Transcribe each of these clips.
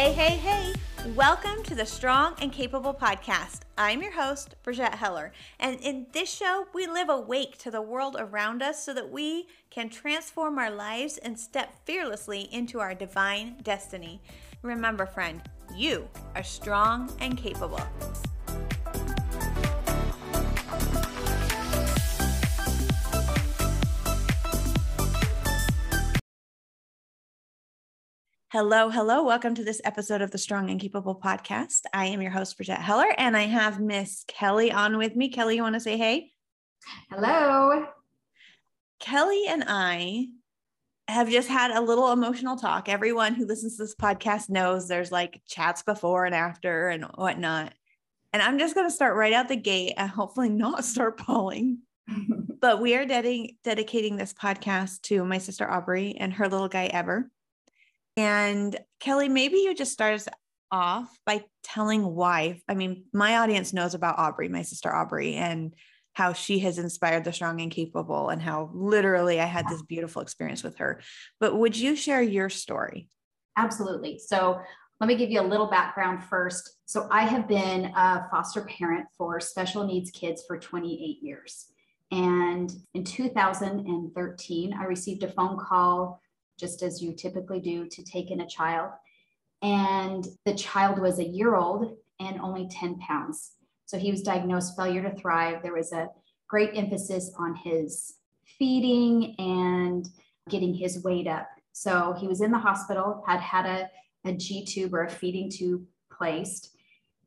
Hey, hey, hey! Welcome to the Strong and Capable podcast. I'm your host, Brigette Heller, and in this show, we live awake to the world around us so that we can transform our lives and step fearlessly into our divine destiny. Remember, friend, you are strong and capable. Hello, hello. Welcome to this episode of the Strong and Capable podcast. I am your host, Brigette Heller, and I have Miss Kelly on with me. Kelly, you want to say hey? Hello. Kelly and I have just had a little emotional talk. Everyone who listens to this podcast knows there's like chats before and after and whatnot. And I'm just going to start right out the gate and hopefully not start pulling. but we are dedicating dedicating this podcast to my sister Aubrey and her little guy Ever. And Kelly, maybe you just start us off by telling why. I mean, my audience knows about Aubrey, my sister Aubrey, and how she has inspired the strong and capable, and how literally I had this beautiful experience with her. But would you share your story? Absolutely. So, let me give you a little background first. So, I have been a foster parent for special needs kids for 28 years. And in 2013, I received a phone call just as you typically do to take in a child. And the child was a year old and only 10 pounds. So he was diagnosed failure to thrive. There was a great emphasis on his feeding and getting his weight up. So he was in the hospital, had had a, a G tube or a feeding tube placed.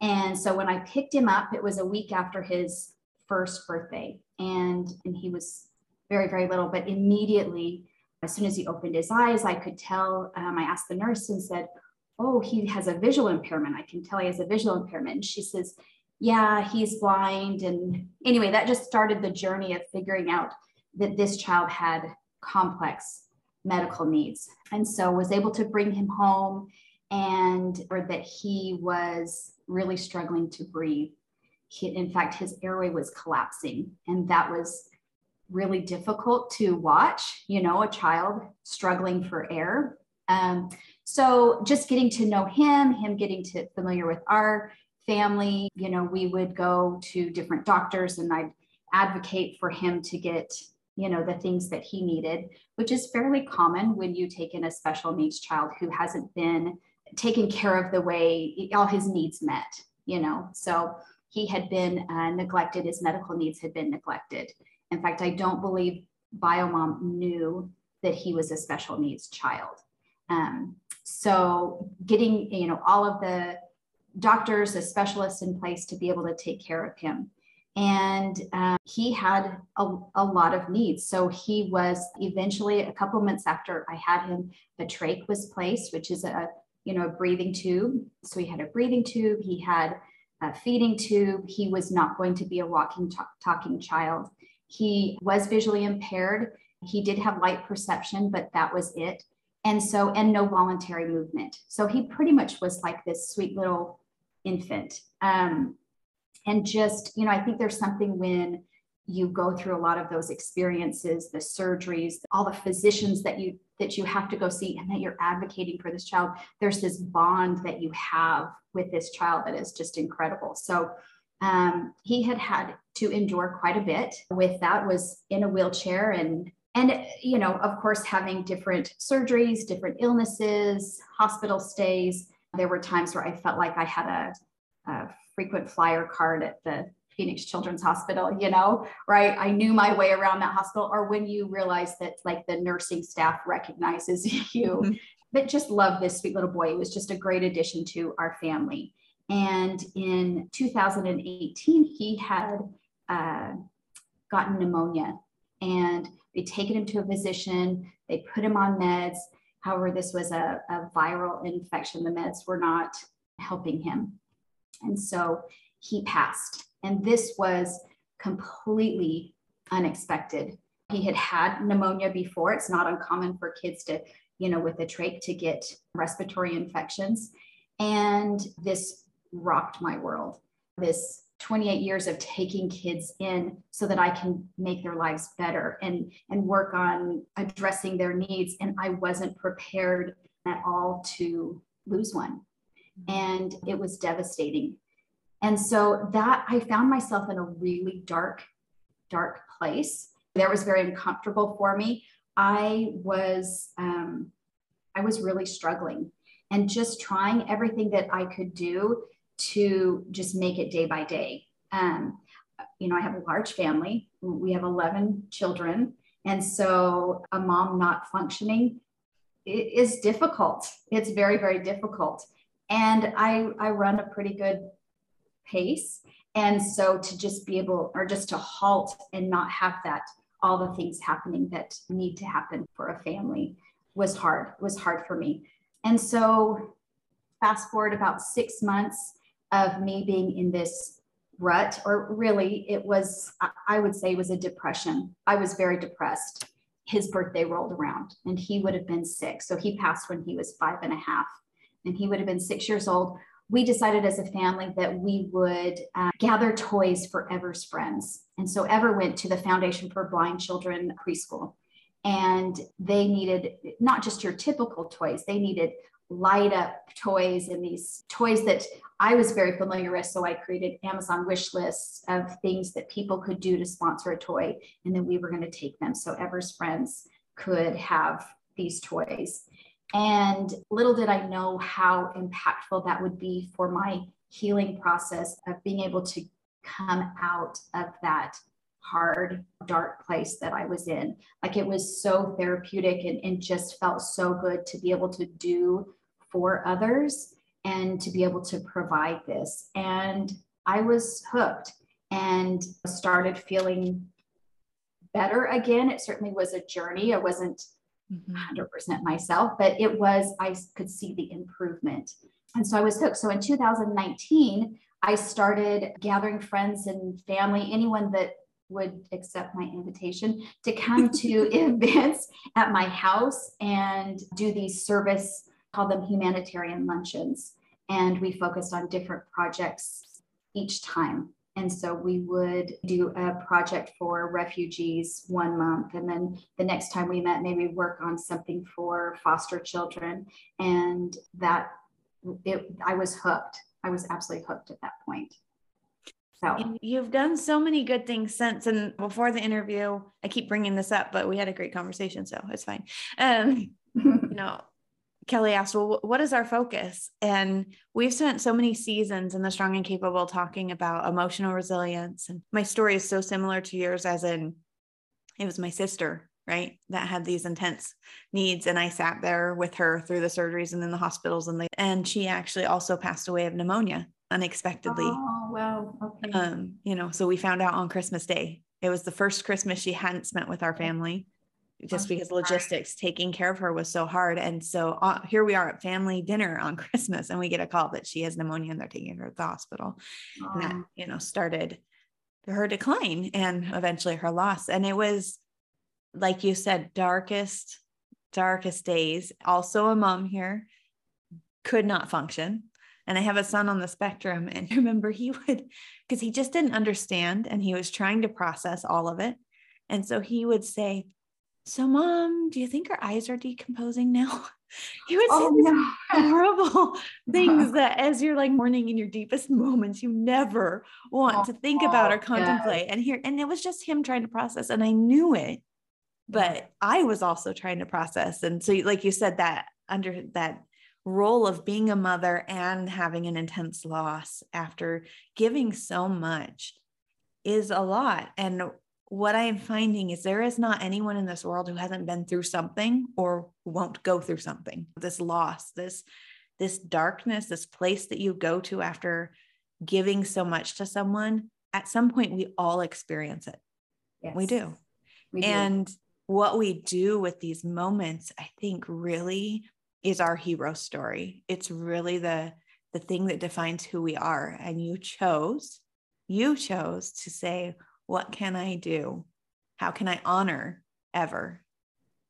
And so when I picked him up, it was a week after his first birthday. And, and he was very, very little, but immediately as soon as he opened his eyes, I could tell. Um, I asked the nurse and said, Oh, he has a visual impairment. I can tell he has a visual impairment. And she says, Yeah, he's blind. And anyway, that just started the journey of figuring out that this child had complex medical needs. And so was able to bring him home and or that he was really struggling to breathe. He, in fact, his airway was collapsing. And that was really difficult to watch, you know, a child struggling for air. Um, so just getting to know him, him getting to familiar with our family, you know, we would go to different doctors and I'd advocate for him to get, you know, the things that he needed, which is fairly common when you take in a special needs child who hasn't been taken care of the way all his needs met, you know. So he had been uh, neglected, his medical needs had been neglected. In fact, I don't believe Biomom knew that he was a special needs child. Um, so getting you know all of the doctors, the specialists in place to be able to take care of him. And um, he had a, a, lot of needs. So he was eventually a couple months after I had him, a trach was placed, which is a you know a breathing tube. So he had a breathing tube. He had a feeding tube. He was not going to be a walking, talking child. He was visually impaired. He did have light perception, but that was it. And so, and no voluntary movement. So he pretty much was like this sweet little infant. Um, and just, you know, I think there's something when you go through a lot of those experiences, the surgeries, all the physicians that you that you have to go see and that you're advocating for this child, there's this bond that you have with this child that is just incredible. So um, he had had to endure quite a bit with that was in a wheelchair and and you know of course having different surgeries different illnesses hospital stays. There were times where i felt like i had a, a frequent flyer card at the phoenix children's hospital you know right? I knew my way around that hospital or when you realize that like the nursing staff recognizes you. Mm-hmm. but just love this sweet little boy. It was just a great addition to our family and in 2018, he had uh, gotten pneumonia and they'd taken him to a physician. They put him on meds. However, this was a, a viral infection. The meds were not helping him. And so he passed. And this was completely unexpected. He had had pneumonia before. It's not uncommon for kids to, you know, with a trach to get respiratory infections. And this rocked my world. This 28 years of taking kids in so that I can make their lives better and and work on addressing their needs and I wasn't prepared at all to lose one. and it was devastating. And so that I found myself in a really dark, dark place. That was very uncomfortable for me. I was, um, I was really struggling and just trying everything that I could do to just make it day by day. Um, you know, I have a large family. We have 11 children. And so a mom not functioning is difficult. It's very, very difficult. And I, I run a pretty good pace. And so to just be able, or just to halt and not have that, all the things happening that need to happen for a family was hard, was hard for me. And so fast forward about six months of me being in this rut, or really it was, I would say it was a depression. I was very depressed. His birthday rolled around and he would have been six. So he passed when he was five and a half and he would have been six years old. We decided as a family that we would uh, gather toys for Ever's friends. And so Ever went to the Foundation for Blind Children preschool. And they needed not just your typical toys, they needed light up toys and these toys that I was very familiar with. So I created Amazon wish lists of things that people could do to sponsor a toy. And then we were going to take them so Ever's friends could have these toys. And little did I know how impactful that would be for my healing process of being able to come out of that hard, dark place that I was in. Like it was so therapeutic and, and just felt so good to be able to do for others and to be able to provide this. And I was hooked and started feeling better again. It certainly was a journey. I wasn't 100% mm-hmm. myself, but it was, I could see the improvement. And so I was hooked. So in 2019, I started gathering friends and family, anyone that would accept my invitation to come to events at my house and do these service call them humanitarian luncheons. And we focused on different projects each time. And so we would do a project for refugees one month. And then the next time we met, maybe work on something for foster children. And that it, I was hooked. I was absolutely hooked at that point. So you've done so many good things since. And before the interview, I keep bringing this up, but we had a great conversation. So it's fine. Um, you know, Kelly asked, Well, what is our focus? And we've spent so many seasons in the Strong and Capable talking about emotional resilience. And my story is so similar to yours, as in it was my sister, right, that had these intense needs. And I sat there with her through the surgeries and in the hospitals. And, they, and she actually also passed away of pneumonia unexpectedly. Oh, wow. Okay. Um, you know, so we found out on Christmas Day. It was the first Christmas she hadn't spent with our family just because logistics taking care of her was so hard. And so uh, here we are at family dinner on Christmas, and we get a call that she has pneumonia and they're taking her to the hospital. And that, you know, started her decline and eventually her loss. And it was, like you said, darkest, darkest days. Also, a mom here could not function. And I have a son on the spectrum. And I remember he would, because he just didn't understand and he was trying to process all of it. And so he would say, so mom do you think our eyes are decomposing now he would say oh, these no. horrible things that as you're like mourning in your deepest moments you never want oh, to think about oh, or contemplate and here and it was just him trying to process and i knew it but i was also trying to process and so like you said that under that role of being a mother and having an intense loss after giving so much is a lot and what I am finding is there is not anyone in this world who hasn't been through something or won't go through something. This loss, this this darkness, this place that you go to after giving so much to someone, at some point we all experience it. Yes, we do. We do. And what we do with these moments, I think really is our hero story. It's really the the thing that defines who we are. And you chose, you chose to say, what can I do? How can I honor ever?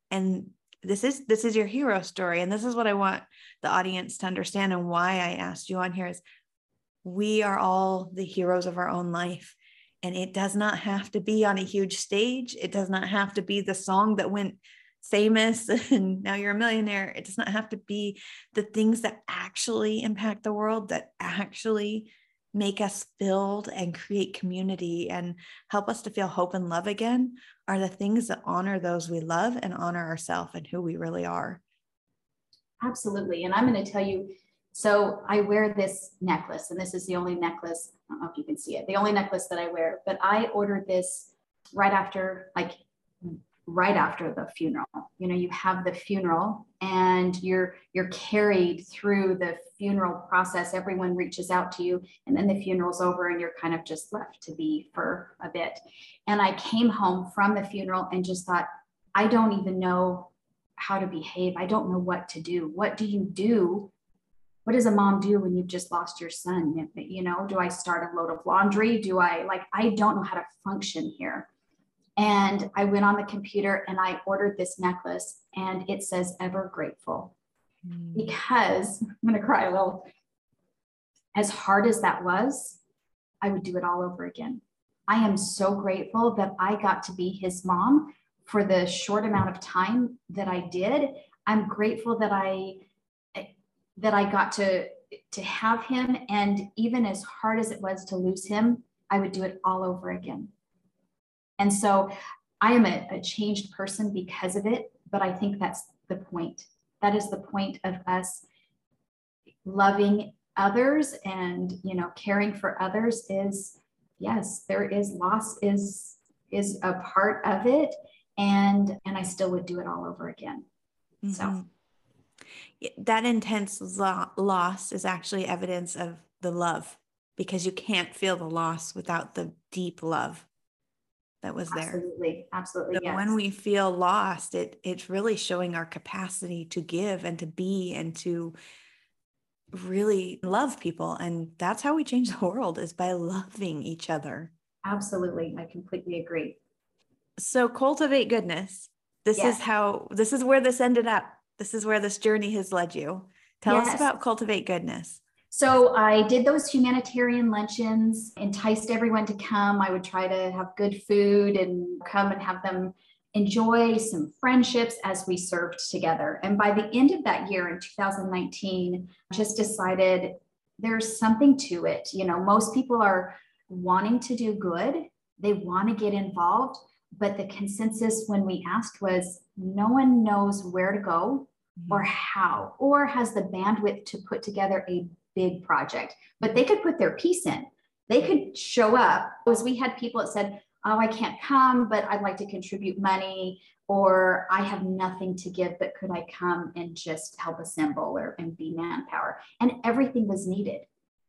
And this is this is your hero story and this is what I want the audience to understand and why I asked you on here is we are all the heroes of our own life and it does not have to be on a huge stage. It does not have to be the song that went famous and now you're a millionaire. It does not have to be the things that actually impact the world, that actually make us build and create community and help us to feel hope and love again are the things that honor those we love and honor ourselves and who we really are. Absolutely. And I'm going to tell you so I wear this necklace, and this is the only necklace. I don't know if you can see it, the only necklace that I wear, but I ordered this right after, like right after the funeral. You know, you have the funeral and you're you're carried through the funeral process. Everyone reaches out to you, and then the funeral's over, and you're kind of just left to be for a bit. And I came home from the funeral and just thought, I don't even know how to behave. I don't know what to do. What do you do what does a mom do when you've just lost your son? You know, do I start a load of laundry? Do I like, I don't know how to function here. And I went on the computer and I ordered this necklace and it says ever grateful mm. because I'm going to cry a little. As hard as that was, I would do it all over again. I am so grateful that I got to be his mom for the short amount of time that I did. I'm grateful that I that I got to to have him and even as hard as it was to lose him I would do it all over again. And so I am a, a changed person because of it, but I think that's the point. That is the point of us loving others and you know caring for others is yes there is loss is is a part of it and and i still would do it all over again mm-hmm. so that intense lo- loss is actually evidence of the love because you can't feel the loss without the deep love that was there. Absolutely. Absolutely. So yes. when we feel lost, it it's really showing our capacity to give and to be and to really love people. And that's how we change the world is by loving each other. Absolutely. I completely agree. So cultivate goodness. This yes. is how this is where this ended up. This is where this journey has led you. Tell yes. us about Cultivate Goodness. So I did those humanitarian luncheons, enticed everyone to come. I would try to have good food and come and have them enjoy some friendships as we served together. And by the end of that year in 2019, just decided there's something to it. You know, most people are wanting to do good, they want to get involved, but the consensus when we asked was no one knows where to go or mm-hmm. how, or has the bandwidth to put together a big project. But they could put their piece in. They could show up. As we had people that said, Oh, I can't come, but I'd like to contribute money, or I have nothing to give, but could I come and just help assemble or and be manpower? And everything was needed.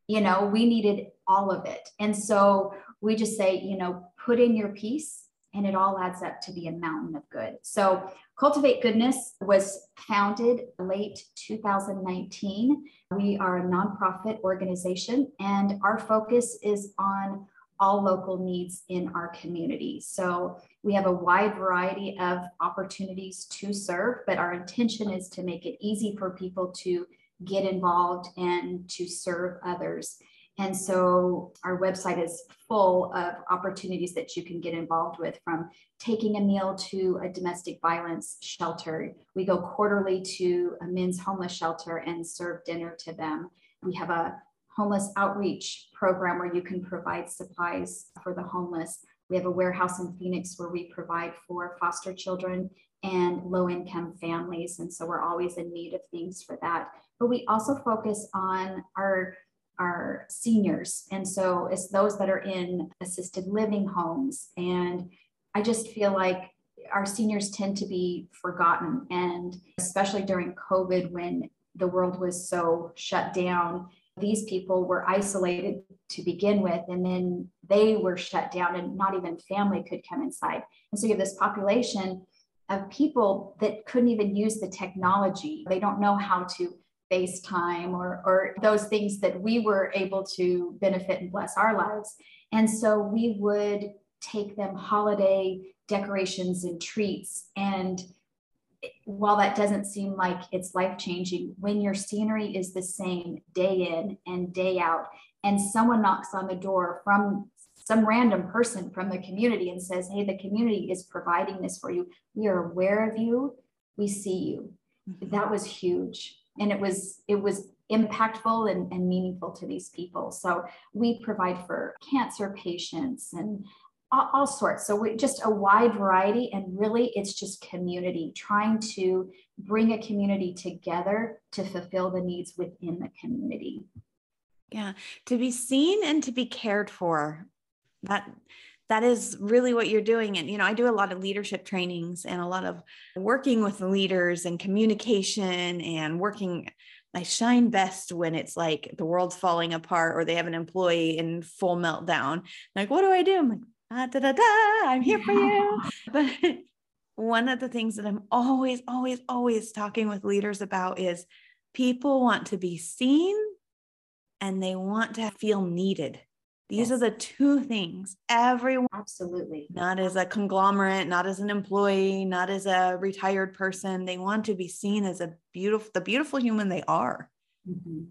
You know, we needed all of it. And so we just say, you know, put in your piece and it all adds up to be a mountain of good. So, Cultivate Goodness was founded late 2019. We are a nonprofit organization, and our focus is on all local needs in our community. So, we have a wide variety of opportunities to serve, but our intention is to make it easy for people to get involved and to serve others. And so our website is full of opportunities that you can get involved with from taking a meal to a domestic violence shelter. We go quarterly to a men's homeless shelter and serve dinner to them. We have a homeless outreach program where you can provide supplies for the homeless. We have a warehouse in Phoenix where we provide for foster children and low income families. And so we're always in need of things for that. But we also focus on our are seniors. And so it's those that are in assisted living homes. And I just feel like our seniors tend to be forgotten. And especially during COVID, when the world was so shut down, these people were isolated to begin with, and then they were shut down, and not even family could come inside. And so you have this population of people that couldn't even use the technology. They don't know how to FaceTime or, or those things that we were able to benefit and bless our lives. And so we would take them holiday decorations and treats. And while that doesn't seem like it's life changing, when your scenery is the same day in and day out, and someone knocks on the door from some random person from the community and says, Hey, the community is providing this for you. We are aware of you we see you. Mm-hmm. That was huge. And it was, it was impactful and, and meaningful to these people. So we provide for cancer patients and all, all sorts. So we just a wide variety. And really, it's just community, trying to bring a community together to fulfill the needs within the community. Yeah, to be seen and to be cared for. That that is really what you're doing and you know i do a lot of leadership trainings and a lot of working with leaders and communication and working I shine best when it's like the world's falling apart or they have an employee in full meltdown. Like, what do I do? I'm like, ah, da, da, da, I'm here for you. But one of the things that I'm always, always, always talking with leaders about is people want to be seen and they want to feel needed. These yes. are the two things everyone absolutely not as a conglomerate, not as an employee, not as a retired person. They want to be seen as a beautiful, the beautiful human they are. Mm-hmm.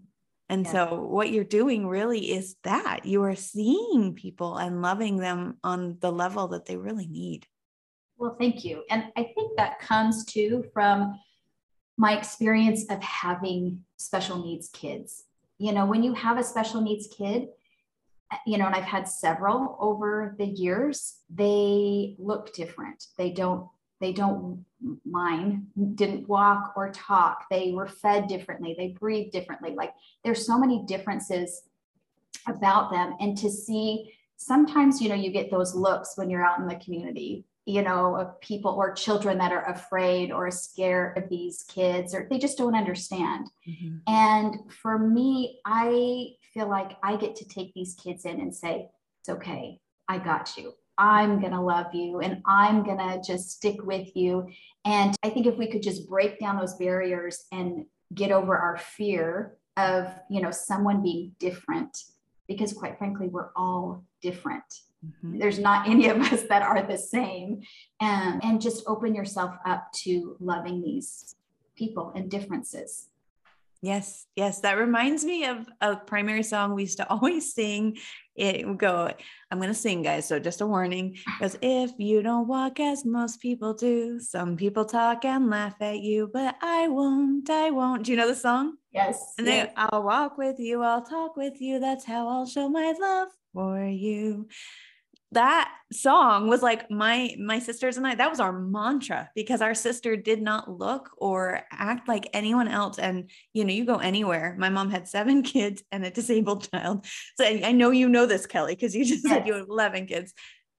And so, what you're doing really is that you are seeing people and loving them on the level that they really need. Well, thank you. And I think that comes too from my experience of having special needs kids. You know, when you have a special needs kid, Uh, you know, and I've had several over the years, they look different. They don't, they don't mine didn't walk or talk. They were fed differently. They breathe differently. Like there's so many differences about them. And to see sometimes, you know, you get those looks when you're out in the community, you know, of people or children that are afraid or scared of these kids, or they just don't understand. Mm-hmm. And for me, I feel like I get to take these kids in and say, it's okay. I got you. I'm going to love you and I'm going to just stick with you. And I think if we could just break down those barriers and get over our fear of, you know, someone being different, because quite frankly, we're all different. Mm-hmm. There's not any of us that are the same. Um, and just open yourself up to loving these people and differences. Yes, yes. That reminds me of a primary song we used to always sing. It would go, I'm going to sing, guys. So just a warning because if you don't walk as most people do, some people talk and laugh at you, but I won't, I won't. Do you know the song? Yes. And yes. then I'll walk with you, I'll talk with you. That's how I'll show my love for you that song was like my my sisters and I that was our mantra because our sister did not look or act like anyone else and you know you go anywhere my mom had seven kids and a disabled child so I know you know this Kelly because you just yes. said you have 11 kids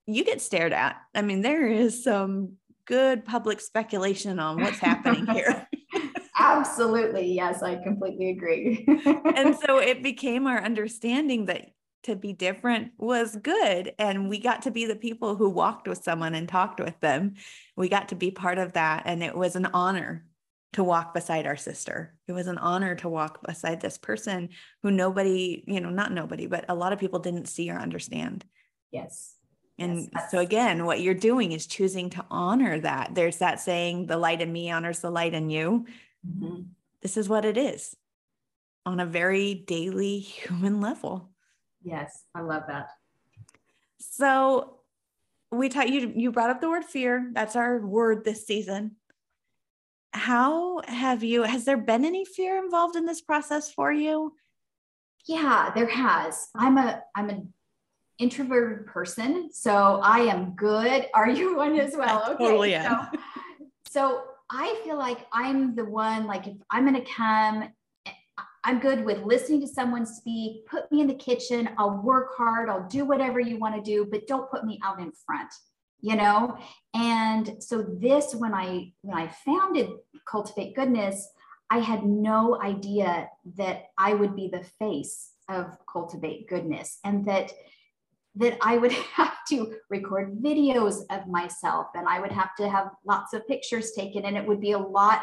you get stared at I mean there is some good public speculation on what's happening here Absolutely. Yes, I completely agree. and so it became our understanding that to be different was good. And we got to be the people who walked with someone and talked with them. We got to be part of that. And it was an honor to walk beside our sister. It was an honor to walk beside this person who nobody, you know, not nobody, but a lot of people didn't see or understand. Yes. And yes, so again, what you're doing is choosing to honor that. There's that saying, the light in me honors the light in you. Mm-hmm. This is what it is on a very daily human level. Yes, I love that. So we taught you you brought up the word fear. That's our word this season. How have you has there been any fear involved in this process for you? Yeah, there has. I'm a I'm an introverted person, so I am good. Are you one as well? Okay. Totally. So, so I feel like I'm the one, like if I'm going to come I'm good with listening to someone speak. Put me in the kitchen. I'll work hard. I'll do whatever you want to do, but don't put me out in front, you know? And so this, when I when I founded Cultivate Goodness, I had no idea that I would be the face of Cultivate Goodness and that that I would have to record videos of myself and I would have to have lots of pictures taken and it would be a lot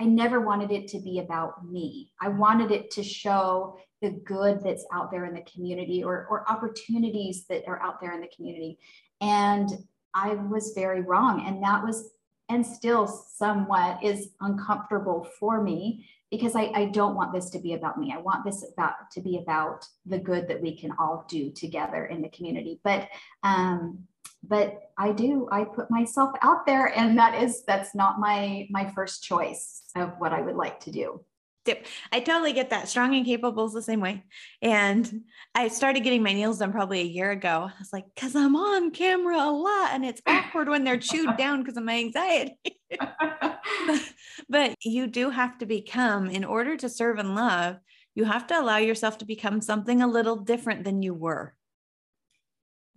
I never wanted it to be about me. I wanted it to show the good that's out there in the community or, or opportunities that are out there in the community. And I was very wrong. And that was, and still somewhat is uncomfortable for me because I, I don't want this to be about me. I want this about to be about the good that we can all do together in the community. But um, but I do, I put myself out there and that is, that's not my, my first choice of what I would like to do. Yep. I totally get that. Strong and capable is the same way. And I started getting my nails done probably a year ago. I was like, because I'm on camera a lot and it's awkward when they're chewed down because of my anxiety. but you do have to become, in order to serve and love, you have to allow yourself to become something a little different than you were.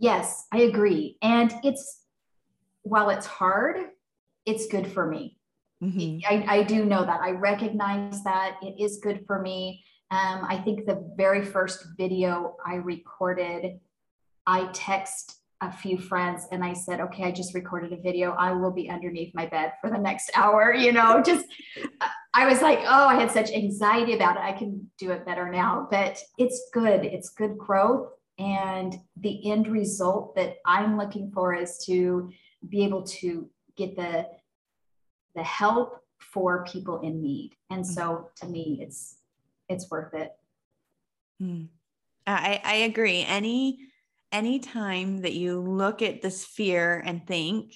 Yes, I agree. And it's, while it's hard, it's good for me. Mm-hmm. I, I do know that. I recognize that it is good for me. Um, I think the very first video I recorded, I text a few friends and I said, okay, I just recorded a video. I will be underneath my bed for the next hour. You know, just I was like, oh, I had such anxiety about it. I can do it better now, but it's good. It's good growth. And the end result that I'm looking for is to be able to get the the help for people in need. And so to me, it's it's worth it. Mm. I, I agree. Any any time that you look at this fear and think,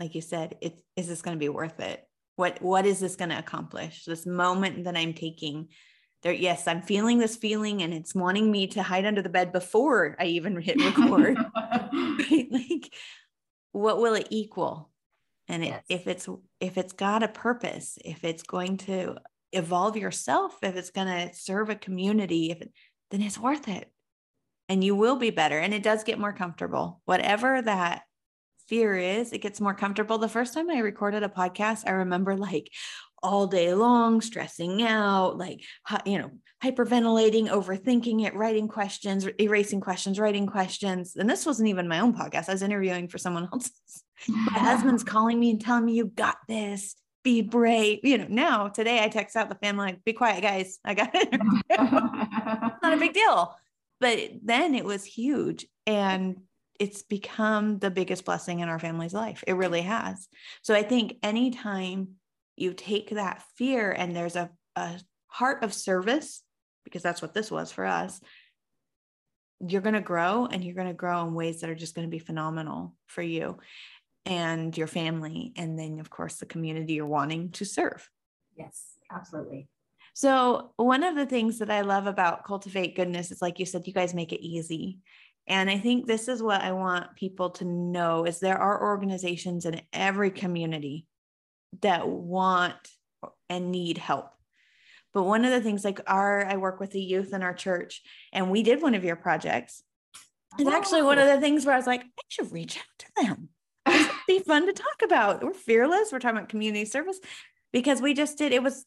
like you said, it is this going to be worth it? What what is this going to accomplish? This moment that I'm taking there yes i'm feeling this feeling and it's wanting me to hide under the bed before i even hit record. Right? like what will it equal? And it, yes. if it's if it's got a purpose if it's going to evolve yourself if it's going to serve a community if it, then it's worth it. And you will be better and it does get more comfortable. Whatever that fear is it gets more comfortable. The first time i recorded a podcast i remember like all day long, stressing out, like, you know, hyperventilating, overthinking it, writing questions, erasing questions, writing questions. And this wasn't even my own podcast. I was interviewing for someone else's. my husband's calling me and telling me, you got this, be brave. You know, now today I text out the family, like, be quiet, guys. I got it. not a big deal. But then it was huge. And it's become the biggest blessing in our family's life. It really has. So I think anytime you take that fear and there's a, a heart of service, because that's what this was for us, you're going to grow and you're going to grow in ways that are just going to be phenomenal for you and your family. And then, of course, the community you're wanting to serve. Yes, absolutely. So, one of the things that I love about Cultivate Goodness is like you said, you guys make it easy. And I think this is what I want people to know is there are organizations in every community that want and need help. But one of the things like our I work with the youth in our church and we did one of your projects. It's actually one of the things where I was like, I should reach out to them. It'd be fun to talk about. We're fearless. We're talking about community service because we just did it was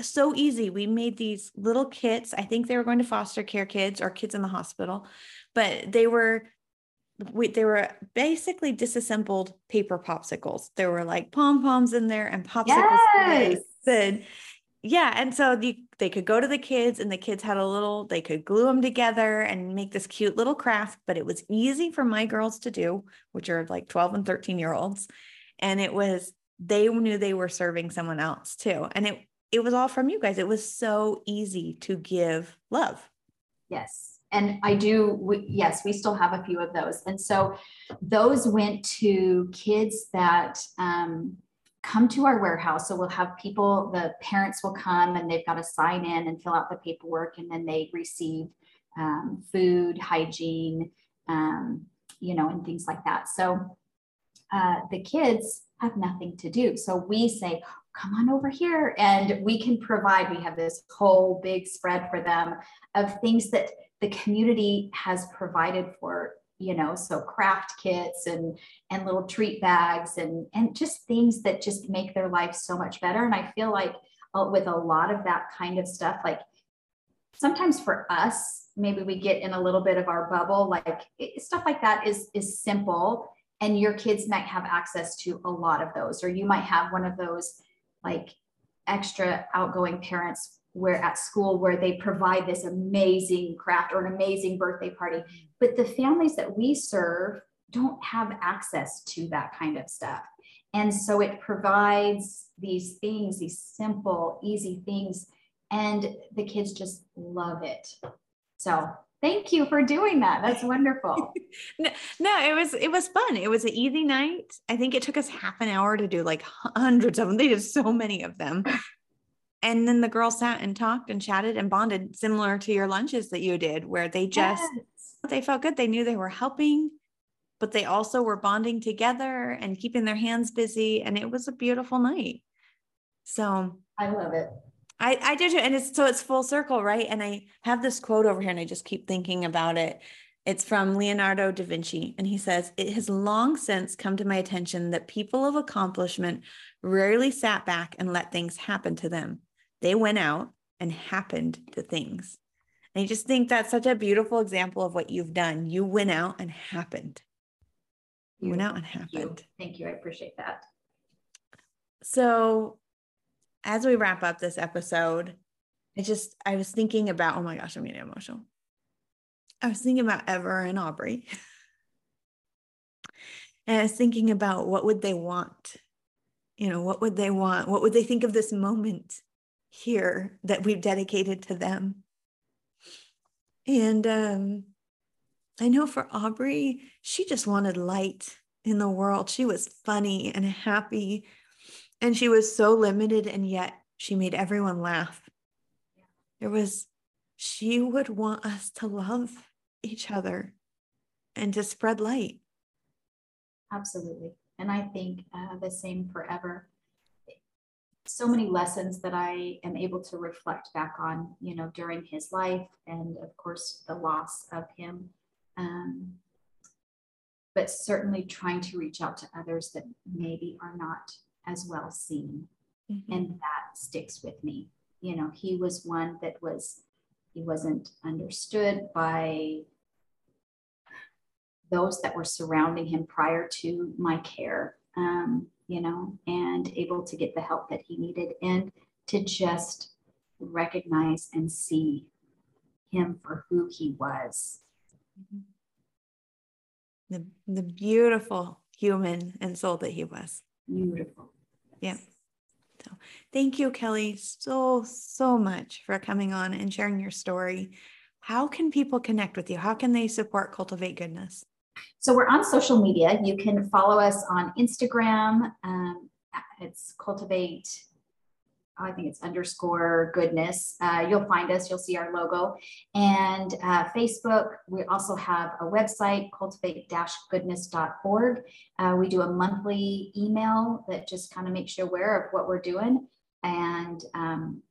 so easy. We made these little kits. I think they were going to foster care kids or kids in the hospital, but they were we, they were basically disassembled paper popsicles. There were like pom poms in there and popsicles. Yes. And yeah, and so the, they could go to the kids, and the kids had a little. They could glue them together and make this cute little craft. But it was easy for my girls to do, which are like twelve and thirteen year olds, and it was they knew they were serving someone else too, and it it was all from you guys. It was so easy to give love. Yes and I do, we, yes, we still have a few of those. And so those went to kids that um, come to our warehouse. So we'll have people, the parents will come and they've got to sign in and fill out the paperwork, and then they receive um, food, hygiene, um, you know, and things like that. So uh, the kids have nothing to do. So we say, come on over here and we can provide, we have this whole big spread for them of things that the community has provided for you know so craft kits and and little treat bags and and just things that just make their life so much better. And i feel like uh, with a lot of that kind of stuff like sometimes for us maybe we get in a little bit of our bubble like it, stuff like that is is simple. And your kids might have access to a lot of those or you might have one of those like extra outgoing parents where at school where they provide this amazing craft or an amazing birthday party but the families that we serve don't have access to that kind of stuff and so it provides these things these simple easy things and the kids just love it so Thank you for doing that. That's wonderful. no, no, it was it was fun. It was an easy night. I think it took us half an hour to do like hundreds of them. They did so many of them. And then the girls sat and talked and chatted and bonded similar to your lunches that you did, where they just yes. they felt good. They knew they were helping, but they also were bonding together and keeping their hands busy. And it was a beautiful night. So I love it. I, I do too. And it's so it's full circle, right? And I have this quote over here and I just keep thinking about it. It's from Leonardo da Vinci. And he says, It has long since come to my attention that people of accomplishment rarely sat back and let things happen to them. They went out and happened to things. And I just think that's such a beautiful example of what you've done. You went out and happened. You went out and happened. Thank you. Thank you. I appreciate that. So as we wrap up this episode, I just, I was thinking about, oh my gosh, I'm getting emotional. I was thinking about Ever and Aubrey. and I was thinking about what would they want? You know, what would they want? What would they think of this moment here that we've dedicated to them? And um, I know for Aubrey, she just wanted light in the world. She was funny and happy and she was so limited and yet she made everyone laugh there was she would want us to love each other and to spread light absolutely and i think uh, the same forever so many lessons that i am able to reflect back on you know during his life and of course the loss of him um, but certainly trying to reach out to others that maybe are not as well seen. Mm-hmm. And that sticks with me. You know, he was one that was, he wasn't understood by those that were surrounding him prior to my care, um, you know, and able to get the help that he needed and to just recognize and see him for who he was. The, the beautiful human and soul that he was. Beautiful. Yeah. So thank you, Kelly, so, so much for coming on and sharing your story. How can people connect with you? How can they support Cultivate Goodness? So we're on social media. You can follow us on Instagram. Um, it's Cultivate I think it's underscore goodness. Uh, you'll find us, you'll see our logo. And uh, Facebook, we also have a website, cultivate goodness.org. Uh, we do a monthly email that just kind of makes you aware of what we're doing. And um,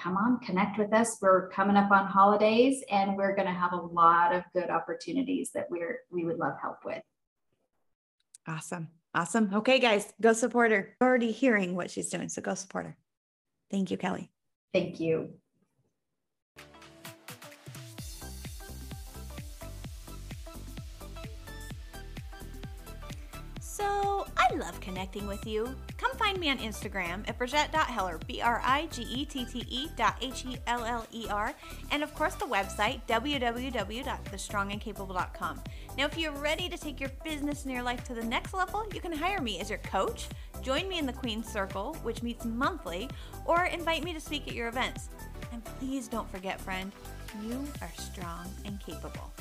come on, connect with us. We're coming up on holidays and we're going to have a lot of good opportunities that we're we would love help with. Awesome. Awesome. Okay, guys, go support her. Already hearing what she's doing, so go support her. Thank you, Kelly. Thank you. So I love connecting with you. Come find me on Instagram at Brigette.Heller, B R I G E T T E dot H E L L E R, and of course the website www.thestrongandcapable.com. Now, if you're ready to take your business and your life to the next level, you can hire me as your coach, join me in the Queen's Circle, which meets monthly, or invite me to speak at your events. And please don't forget, friend, you are strong and capable.